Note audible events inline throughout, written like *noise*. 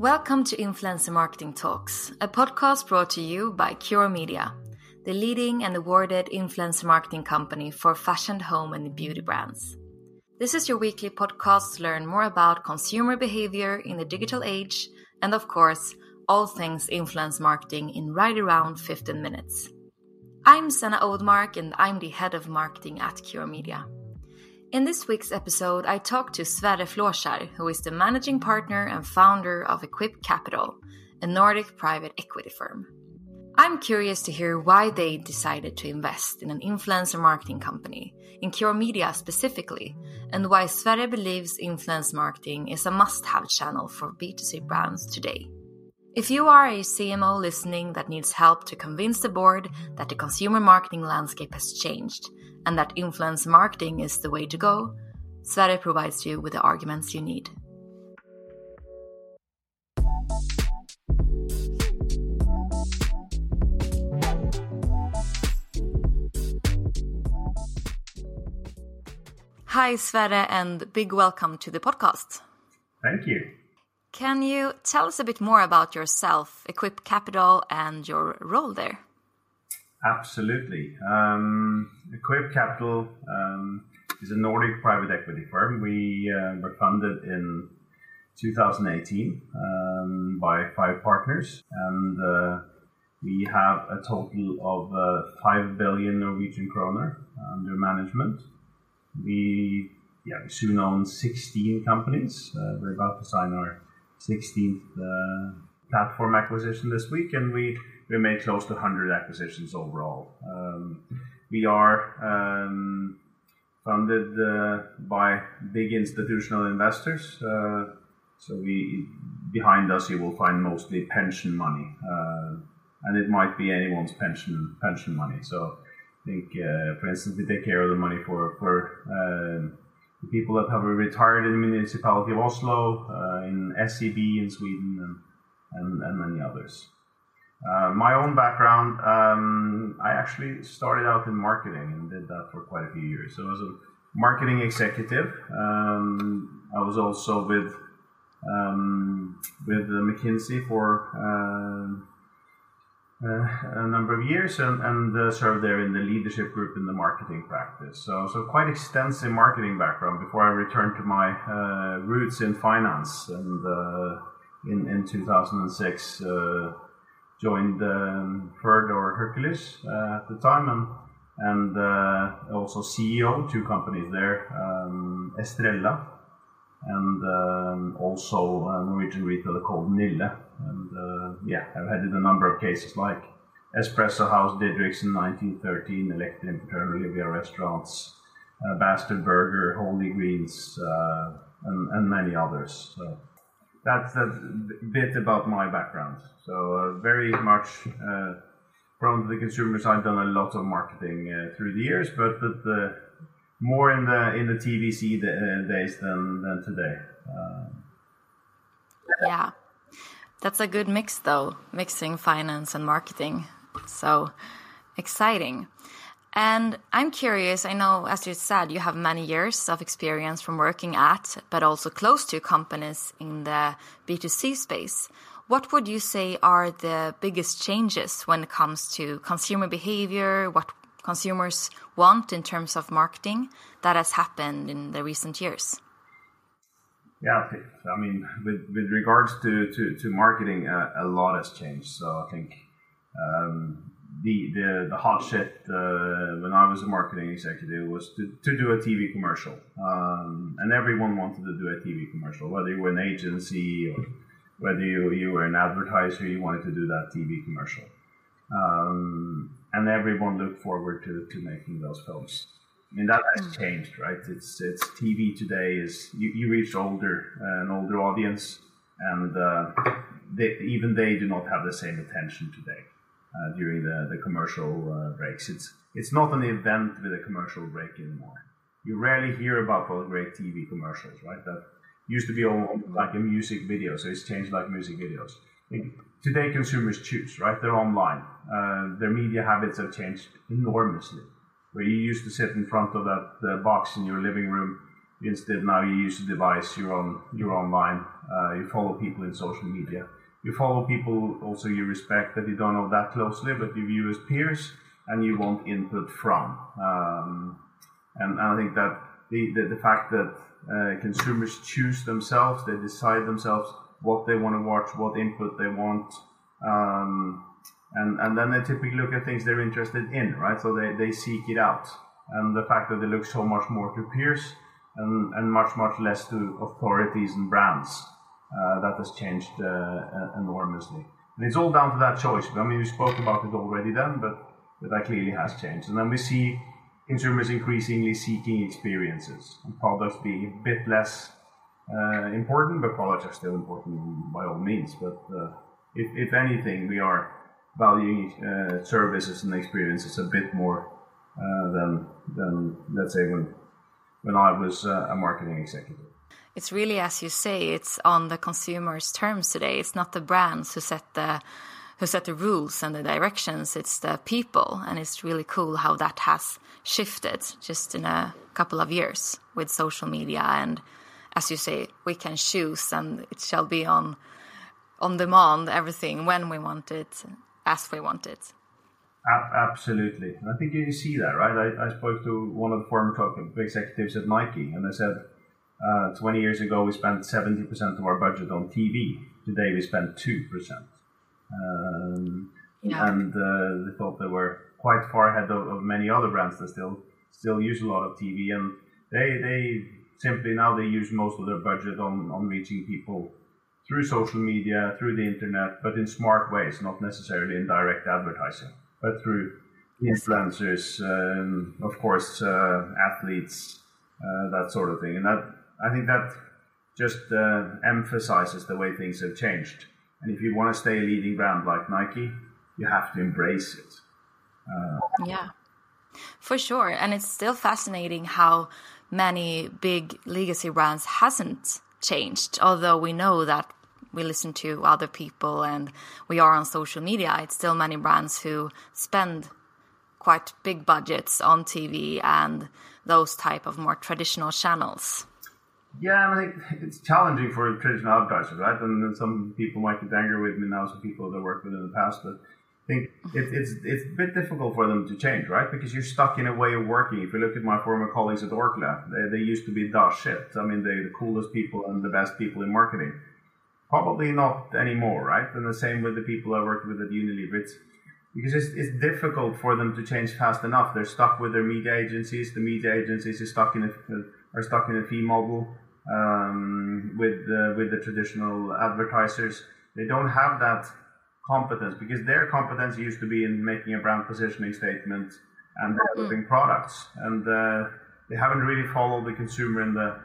Welcome to Influencer Marketing Talks, a podcast brought to you by Cure Media, the leading and awarded influencer marketing company for fashion, home, and beauty brands. This is your weekly podcast to learn more about consumer behavior in the digital age and, of course, all things influence marketing in right around 15 minutes. I'm Sanna Oudmark and I'm the head of marketing at Cure Media. In this week's episode, I talked to Sverre Flåskjer, who is the managing partner and founder of Equip Capital, a Nordic private equity firm. I'm curious to hear why they decided to invest in an influencer marketing company, in Cure Media specifically, and why Sverre believes influence marketing is a must have channel for B2C brands today. If you are a CMO listening that needs help to convince the board that the consumer marketing landscape has changed, and that influence marketing is the way to go, Sverre provides you with the arguments you need. Hi, Sverre, and big welcome to the podcast. Thank you. Can you tell us a bit more about yourself, Equip Capital, and your role there? Absolutely. Um, Equip Capital um, is a Nordic private equity firm. We uh, were funded in 2018 um, by five partners, and uh, we have a total of uh, 5 billion Norwegian kroner under management. We, yeah, we soon own 16 companies. Uh, we're about to sign our 16th uh, platform acquisition this week, and we we made close to 100 acquisitions overall. Um, we are um, funded uh, by big institutional investors. Uh, so we behind us you will find mostly pension money, uh, and it might be anyone's pension pension money. So I think, uh, for instance, we take care of the money for for um, people that have retired in the municipality of Oslo, uh, in SEB in Sweden, and, and, and many others. Uh, my own background, um, I actually started out in marketing and did that for quite a few years. So, as a marketing executive, um, I was also with um, with McKinsey for uh, uh, a number of years and, and uh, served there in the leadership group in the marketing practice. So, so quite extensive marketing background before I returned to my uh, roots in finance and in in 2006 joined um, or Herkules uh, at the time, and and uh, also CEO two companies there, um, Estrella, and um, also a Norwegian retailer called Nille. And uh, yeah, I've headed a number of cases like Espresso House Diedrichs in 1913, Electric Elektroimportøren Olivia Restaurants, uh, Bastard Burger, Holy Greens, uh, and, and, many others. So that's a bit about my background. So uh, very much uh, from the consumer side, I've done a lot of marketing uh, through the years, but, but uh, more in the in the TVC days than than today. yeah, that's a good mix, though, mixing finance and marketing. So exciting. And I'm curious, I know, as you said, you have many years of experience from working at, but also close to companies in the B2C space. What would you say are the biggest changes when it comes to consumer behavior, what consumers want in terms of marketing that has happened in the recent years? Yeah, I mean, with, with regards to, to, to marketing, uh, a lot has changed. So I think um, the, the, the hot shit uh, when I was a marketing executive was to, to do a TV commercial. Um, and everyone wanted to do a TV commercial, whether you were an agency or whether you, you were an advertiser, you wanted to do that TV commercial. Um, and everyone looked forward to, to making those films. I mean that has hmm. changed, right? It's it's TV today is you, you reach older uh, an older audience, and uh, they, even they do not have the same attention today uh, during the the commercial uh, breaks. It's it's not an event with a commercial break anymore. You rarely hear about those great TV commercials, right? That used to be all like a music video, so it's changed like music videos. Today, consumers choose, right? They're online. Uh, their media habits have changed enormously. Where you used to sit in front of that box in your living room, instead now you use a device. You're on. You're online. Uh, you follow people in social media. You follow people also you respect that you don't know that closely, but you view as peers, and you want input from. Um, and, and I think that the, the, the fact that uh, consumers choose themselves, they decide themselves what they want to watch, what input they want, um, and and then they typically look at things they're interested in, right? So they, they seek it out, and the fact that they look so much more to peers and, and much much less to authorities and brands, uh, that has changed uh, enormously. And it's all down to that choice. I mean, we spoke about it already then, but, but that clearly has changed. And then we see consumers increasingly seeking experiences and products being a bit less uh, important, but products are still important by all means. But uh, if, if anything, we are valuing uh, services and experiences a bit more uh, than, than, let's say, when, when I was a marketing executive. It's really, as you say, it's on the consumer's terms today. It's not the brands who set the who set the rules and the directions. It's the people, and it's really cool how that has shifted just in a couple of years with social media. And as you say, we can choose, and it shall be on on demand everything when we want it, as we want it. Absolutely, I think you see that, right? I, I spoke to one of the former top executives at Nike, and they said uh, 20 years ago we spent 70% of our budget on TV. Today we spend two percent. Um, yeah. And uh, they thought they were quite far ahead of, of, many other brands that still still use a lot of TV. And they they simply now they use most of their budget on, on reaching people through social media, through the internet, but in smart ways, not necessarily in direct advertising, but through influencers, um, of course, uh, athletes, uh, that sort of thing. And that I think that just uh, emphasizes the way things have changed. And if you want to stay a leading brand like Nike, you have to embrace it. Uh, yeah, for sure. And it's still fascinating how many big legacy brands hasn't changed. Although we know that we listen to other people and we are on social media, it's still many brands who spend quite big budgets on TV and those type of more traditional channels. Yeah, I think it's challenging for traditional advertisers, right? And some people might get angry with me now, some people that I worked with in the past, but I think it, it's it's a bit difficult for them to change, right? Because you're stuck in a way of working. If you look at my former colleagues at Orkla, they, they used to be da shit. I mean, they're the coolest people and the best people in marketing. Probably not anymore, right? And the same with the people I worked with at Unilever. It's because it's, it's difficult for them to change fast enough. They're stuck with their media agencies. The media agencies are stuck in a, are stuck in a fee model um, with the, with the traditional advertisers. They don't have that competence because their competence used to be in making a brand positioning statement and developing mm. products, and uh, they haven't really followed the consumer in the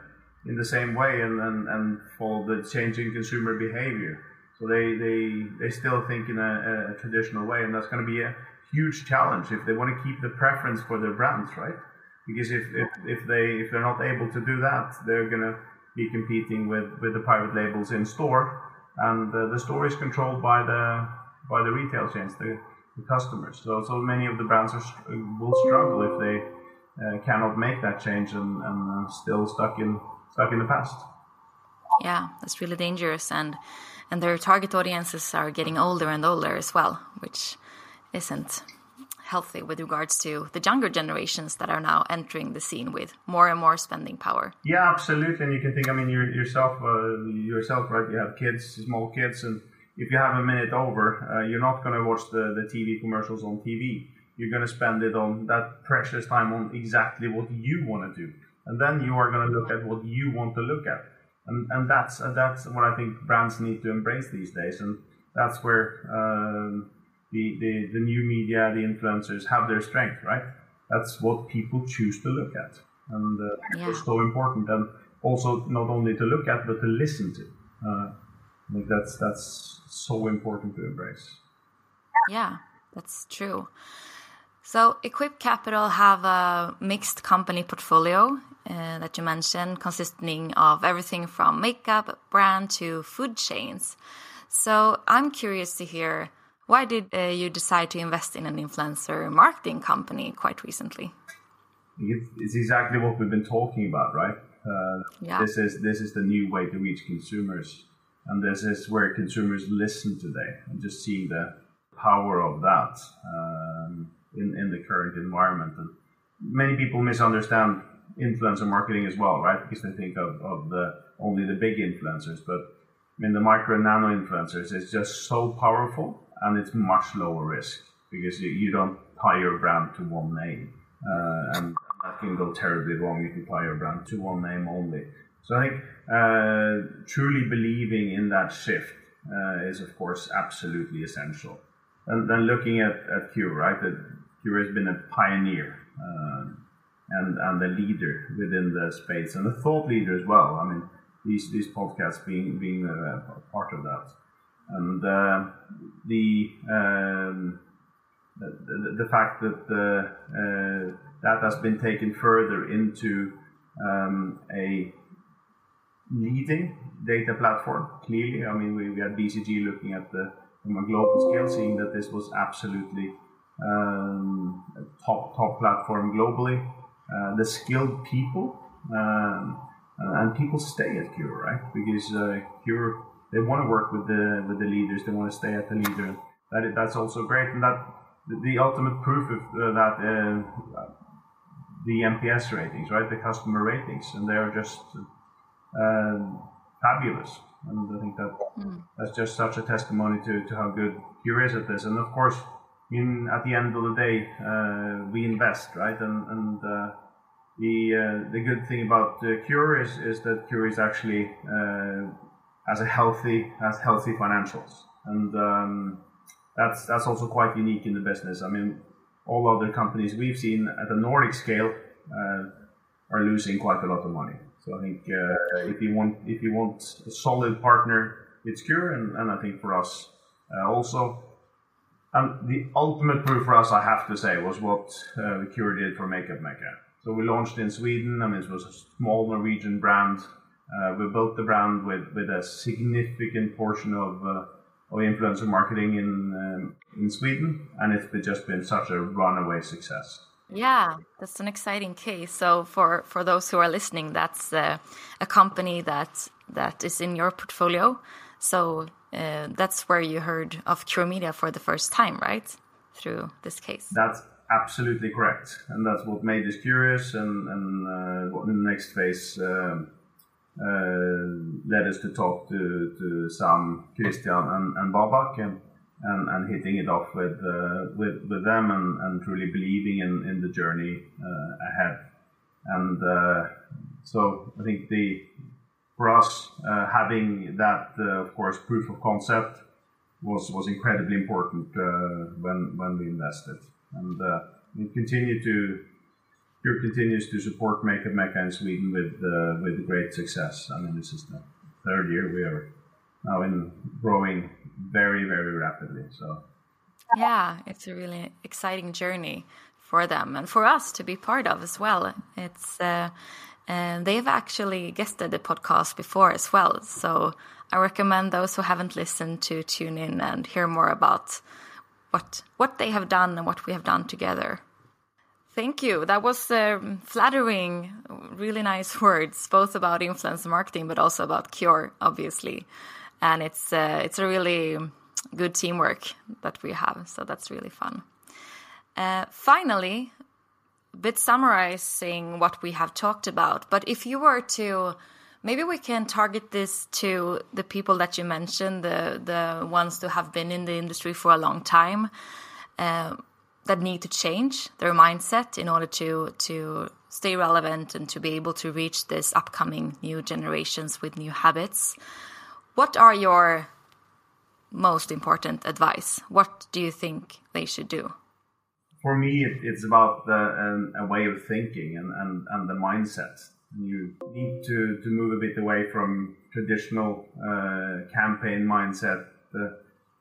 in the same way and, and, and follow the changing consumer behavior. So they, they, they still think in a, a traditional way, and that's going to be a huge challenge if they want to keep the preference for their brands, right? Because if, if, if they if they're not able to do that, they're to be competing with, with the private labels in store, and the store is controlled by the by the retail chains, the, the customers. So so many of the brands are, will struggle if they uh, cannot make that change and, and uh, still stuck in stuck in the past. Yeah, that's really dangerous, and and their target audiences are getting older and older as well, which isn't healthy with regards to the younger generations that are now entering the scene with more and more spending power. Yeah, absolutely. And you can think, I mean, you yourself, uh, yourself, right? You have kids, small kids, and if you have a minute over, uh, you're not going to watch the, the TV commercials on TV. You're going to spend it on that precious time on exactly what you want to do, and then you are going to look at what you want to look at, and and that's that's what I think brands need to embrace these days, and that's where. Um, the, the, the new media, the influencers have their strength, right? That's what people choose to look at. And uh, yeah. it's so important. And also not only to look at, but to listen to. Uh, I think that's, that's so important to embrace. Yeah, that's true. So Equip Capital have a mixed company portfolio uh, that you mentioned, consisting of everything from makeup brand to food chains. So I'm curious to hear why did uh, you decide to invest in an influencer marketing company quite recently? It's exactly what we've been talking about, right? Uh, yeah. This is this is the new way to reach consumers, and this is where consumers listen today. And just seeing the power of that um, in in the current environment, and many people misunderstand influencer marketing as well, right? Because they think of, of the only the big influencers, but I mean the micro and nano influencers is just so powerful and it's much lower risk because you, you don't tie your brand to one name, uh, and that can go terribly wrong if you tie your brand to one name only. So I think uh, truly believing in that shift uh, is, of course, absolutely essential. And then looking at, at Cure, right? That Cure has been a pioneer uh, and and a leader within the space and a thought leader as well. I mean, these these podcasts being being a part of that and uh, the, um, the, the fact that uh, that has been taken further into um, a leading data platform. Clearly, I mean, we, we had BCG looking at the from a global scale, seeing that this was absolutely um, top top platform globally. Uh, the skilled people um, and people stay at Cure, right? Because uh, Cure they want to work with the with the leaders. They want to stay at the leader. That that's also great, and that the ultimate proof of uh, that uh, the NPS ratings, right? The customer ratings, and they are just uh, fabulous. And I think that mm. that's just such a testimony to, to how good Cure is at this. And of course, in at the end of the day, uh, we invest, right? And and uh, the uh, the good thing about Cure is is that Cure is actually as a healthy as healthy financials, and um, that's that's also quite unique in the business. I mean, all other companies we've seen at the Nordic scale uh, are losing quite a lot of money. So I think uh, if you want if you want a solid partner, it's Cure, and, and I think for us uh, also. And the ultimate proof for us, I have to say, was what uh, Cure did for Makeup Mekka. So we launched in Sweden. I mean, it was a small Norwegian brand uh, we built the brand with, with a significant portion of, uh, of influencer marketing in um, in Sweden, and it's just been such a runaway success. Yeah, that's an exciting case. So for for those who are listening, that's uh, a company that that is in your portfolio. So uh, that's where you heard of Cure Media for the first time, right? Through this case. That's absolutely correct, and that's what made us curious. And and uh, what in the next phase. Um, uh, led us to talk to, to Sam, Christian, and, and Babak, and, and, and hitting it off with, uh, with, with them and, and truly believing in, in the journey uh, ahead. And so I think the for us, having that, of course, proof of concept was was incredibly important uh, when when we invested, and uh, we continue to. Cure continues to support Make Makeup Mekka in Sweden with uh, with great success. I mean, this is the third year we are now in growing very very rapidly. So yeah, it's a really exciting journey for them and for us to be part of as well. It's uh, and they've actually guested the podcast before as well. So I recommend those who haven't listened to tune in and hear more about what what they have done and what we have done together. Thank you. That was um, flattering, really nice *laughs* words, both about influencer marketing, but also about Cure, obviously. And it's uh, it's a really good teamwork that we have, so that's really fun. Uh, finally, a bit summarizing what we have talked about. But if you were to maybe we can target this to the people that you mentioned, the the ones who have been in the industry for a long time, uh, that need to change their mindset in order to to stay relevant and to be able to reach this upcoming new generations with new habits. What are your most important advice? What do you think they should do? For me, it, it's about the, um, a way of thinking and, and, and the mindset you need to, to move a bit away from traditional uh, campaign mindset uh,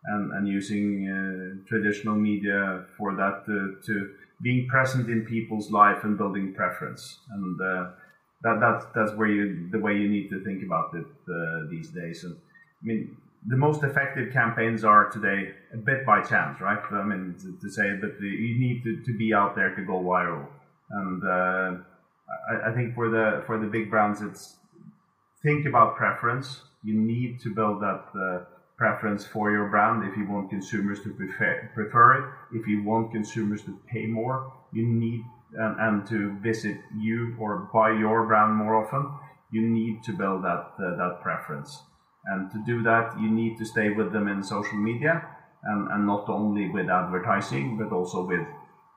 and, and using uh, traditional media for that to, to, being present in people's life and building preference. And uh, that, that that's where you the way you need to think about it uh, these days. And I mean the most effective campaigns are today a bit by chance right? I mean to, to say but you need to, to be out there to go viral. And uh, I, I think for the for the big brands, it's think about preference. You need to build that uh, preference for your brand if you want consumers to prefer, prefer it. If you want consumers to pay more, you need and, and to visit you or buy your brand more often. You need to build that uh, that preference, and to do that, you need to stay with them in social media, and, and not only with advertising, but also with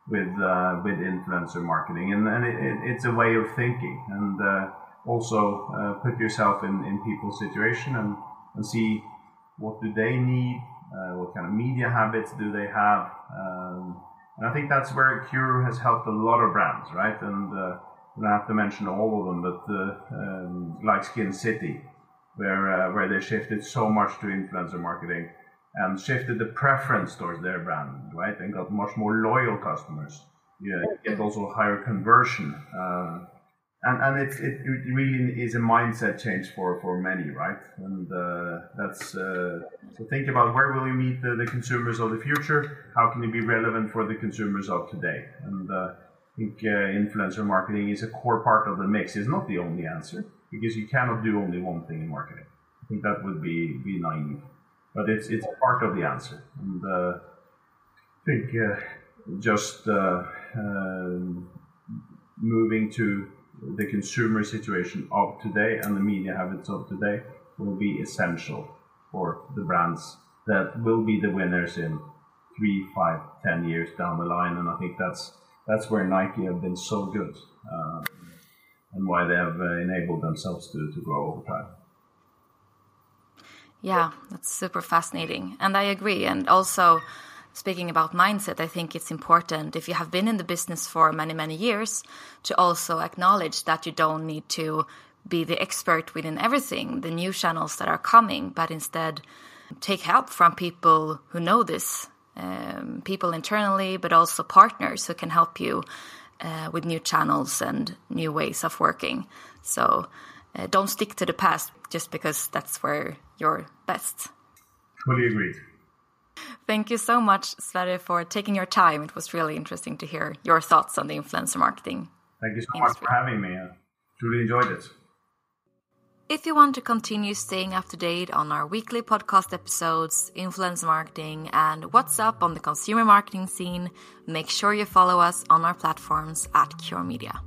with uh, with influencer marketing, and, and it, it, it's a way of thinking, and uh, also uh, put yourself in, in people's situation and, and see what do they need, uh, what kind of media habits do they have, um, and I think that's where Cure has helped a lot of brands, right? And uh, I don't have to mention all of them, but uh, um, like Skincity, where where they shifted so much to influencer marketing and shifted the preference towards their brand, right, and got much more loyal customers. Yeah, get also higher conversion, uh, and and it, it really is a mindset change for for many, right? And uh, that's uh, so think about where will you meet the, the, consumers of the future? How can you be relevant for the consumers of today? And uh, I think uh, influencer marketing is a core part of the mix. It's not the only answer because you cannot do only one thing in marketing. I think that would be be naive but it's it's part of the answer. And uh, I think uh, just uh, um, moving to the consumer situation of today and the media habits of today will be essential for the brands that will be the winners in three, five, ten years down the line. And I think that's that's where Nike have been so good uh, and why they have uh, enabled themselves to, to grow over time. Yeah, that's super fascinating. And I agree. And also, speaking about mindset, I think it's important if you have been in the business for many, many years to also acknowledge that you don't need to be the expert within everything, the new channels that are coming, but instead take help from people who know this, um, people internally, but also partners who can help you uh, with new channels and new ways of working. So uh, don't stick to the past just because that's where you're best. Fully agreed. Thank you so much, Sverre, for taking your time. It was really interesting to hear your thoughts on the influencer marketing. Thank you so industry. much for having me. I truly enjoyed it. If you want to continue staying up to date on our weekly podcast episodes, influencer marketing, and what's up on the consumer marketing scene, make sure you follow us on our platforms at Cure Media.